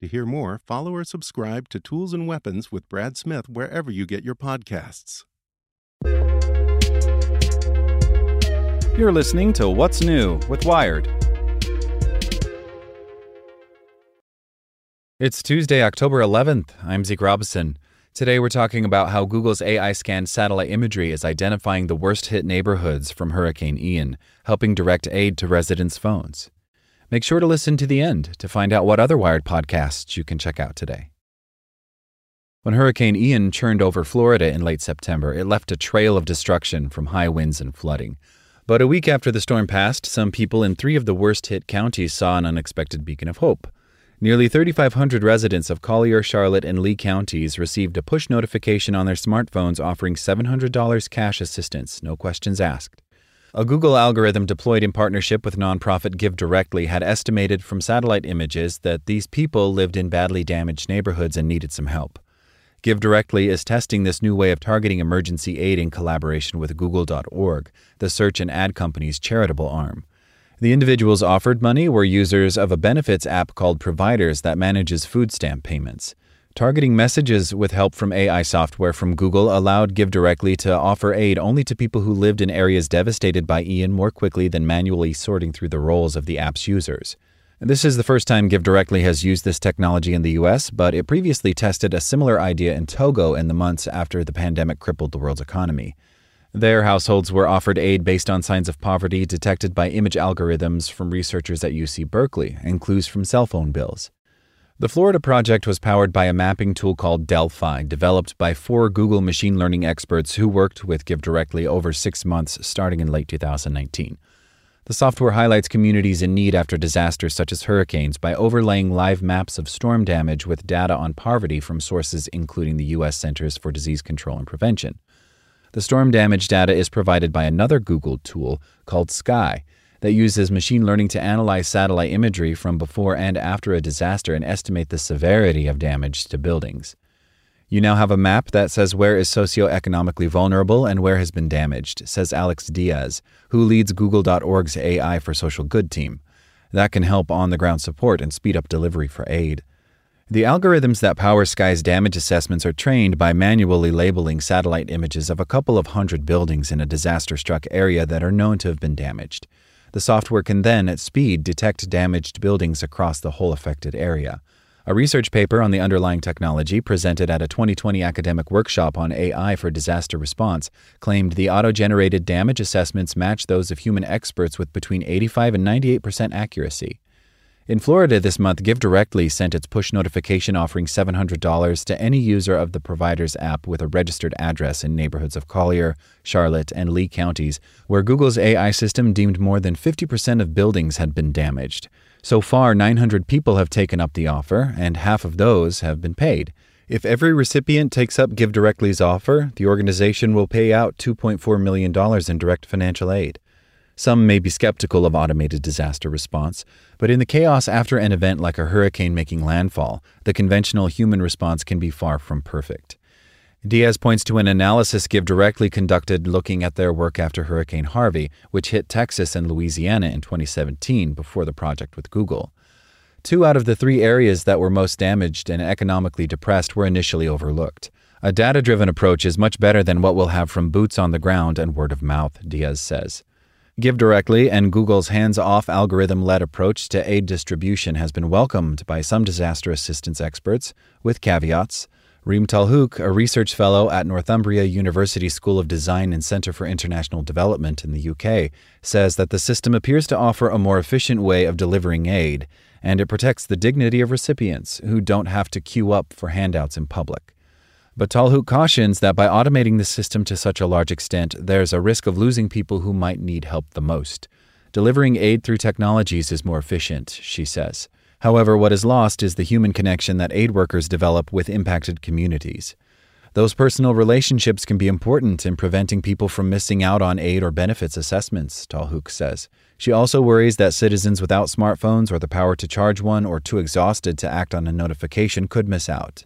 To hear more, follow or subscribe to Tools and Weapons with Brad Smith wherever you get your podcasts. You're listening to What's New with Wired. It's Tuesday, October 11th. I'm Zeke Robison. Today we're talking about how Google's AI scanned satellite imagery is identifying the worst hit neighborhoods from Hurricane Ian, helping direct aid to residents' phones. Make sure to listen to the end to find out what other Wired podcasts you can check out today. When Hurricane Ian churned over Florida in late September, it left a trail of destruction from high winds and flooding. But a week after the storm passed, some people in three of the worst hit counties saw an unexpected beacon of hope. Nearly 3,500 residents of Collier, Charlotte, and Lee counties received a push notification on their smartphones offering $700 cash assistance, no questions asked. A Google algorithm deployed in partnership with nonprofit GiveDirectly had estimated from satellite images that these people lived in badly damaged neighborhoods and needed some help. GiveDirectly is testing this new way of targeting emergency aid in collaboration with Google.org, the search and ad company's charitable arm. The individuals offered money were users of a benefits app called Providers that manages food stamp payments. Targeting messages with help from AI software from Google allowed GiveDirectly to offer aid only to people who lived in areas devastated by Ian more quickly than manually sorting through the rolls of the app's users. This is the first time GiveDirectly has used this technology in the US, but it previously tested a similar idea in Togo in the months after the pandemic crippled the world's economy. Their households were offered aid based on signs of poverty detected by image algorithms from researchers at UC Berkeley and clues from cell phone bills. The Florida project was powered by a mapping tool called Delphi, developed by four Google machine learning experts who worked with GiveDirectly over six months starting in late 2019. The software highlights communities in need after disasters such as hurricanes by overlaying live maps of storm damage with data on poverty from sources including the U.S. Centers for Disease Control and Prevention. The storm damage data is provided by another Google tool called Skai that uses machine learning to analyze satellite imagery from before and after a disaster and estimate the severity of damage to buildings. You now have a map that says where is socioeconomically vulnerable and where has been damaged, says Alex Diaz, who leads Google.org's AI for Social Good team. That can help on the ground support and speed up delivery for aid. The algorithms that power Skai's damage assessments are trained by manually labeling satellite images of a couple of hundred buildings in a disaster struck area that are known to have been damaged. The software can then, at speed, detect damaged buildings across the whole affected area. A research paper on the underlying technology presented at a 2020 academic workshop on AI for disaster response claimed the auto generated damage assessments match those of human experts with between 85 and 98% accuracy. In Florida this month, GiveDirectly sent its push notification offering $700 to any user of the provider's app with a registered address in neighborhoods of Collier, Charlotte, and Lee counties, where Google's AI system deemed more than 50% of buildings had been damaged. So far, 900 people have taken up the offer, and half of those have been paid. If every recipient takes up GiveDirectly's offer, the organization will pay out $2.4 million in direct financial aid. Some may be skeptical of automated disaster response, but in the chaos after an event like a hurricane making landfall, the conventional human response can be far from perfect. Diaz points to an analysis GiveDirectly conducted looking at their work after Hurricane Harvey, which hit Texas and Louisiana in 2017 before the project with Google. Two out of the three areas that were most damaged and economically depressed were initially overlooked. A data driven approach is much better than what we'll have from boots on the ground and word of mouth, Diaz says. GiveDirectly and Google's hands off algorithm led approach to aid distribution has been welcomed by some disaster assistance experts, with caveats. Reem Talhouk, a research fellow at Northumbria University School of Design and Centre for International Development in the UK, says that the system appears to offer a more efficient way of delivering aid, and it protects the dignity of recipients who don't have to queue up for handouts in public. But Talhouk cautions that by automating the system to such a large extent, there's a risk of losing people who might need help the most. Delivering aid through technologies is more efficient, she says. However, what is lost is the human connection that aid workers develop with impacted communities. Those personal relationships can be important in preventing people from missing out on aid or benefits assessments, Talhouk says. She also worries that citizens without smartphones or the power to charge one or too exhausted to act on a notification could miss out.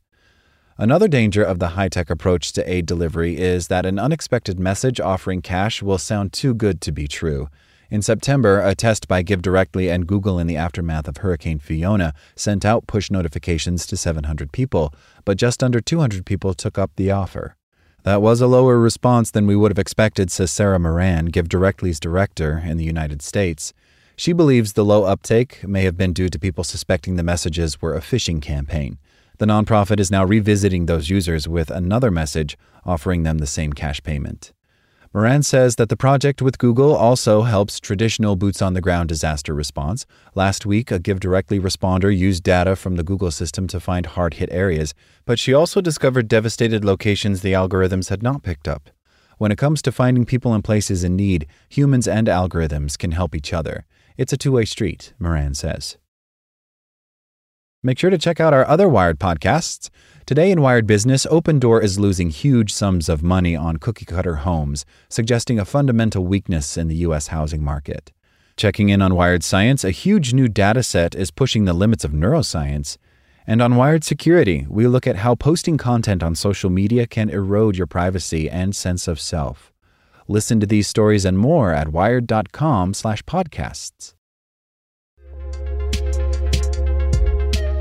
Another danger of the high tech approach to aid delivery is that an unexpected message offering cash will sound too good to be true. In September, a test by GiveDirectly and Google in the aftermath of Hurricane Fiona sent out push notifications to 700 people, but just under 200 people took up the offer. That was a lower response than we would have expected, says Sarah Moran, GiveDirectly's director in the United States. She believes the low uptake may have been due to people suspecting the messages were a phishing campaign. The nonprofit is now revisiting those users with another message offering them the same cash payment. Moran says that the project with Google also helps traditional boots on the ground disaster response. Last week, a GiveDirectly responder used data from the Google system to find hard hit areas, but she also discovered devastated locations the algorithms had not picked up. When it comes to finding people and places in need, humans and algorithms can help each other. It's a two way street, Moran says. Make sure to check out our other Wired podcasts. Today in Wired Business, Opendoor is losing huge sums of money on cookie cutter homes, suggesting a fundamental weakness in the U.S. housing market. Checking in on Wired Science, a huge new data set is pushing the limits of neuroscience. And on Wired Security, we look at how posting content on social media can erode your privacy and sense of self. Listen to these stories and more at wired.com/podcasts.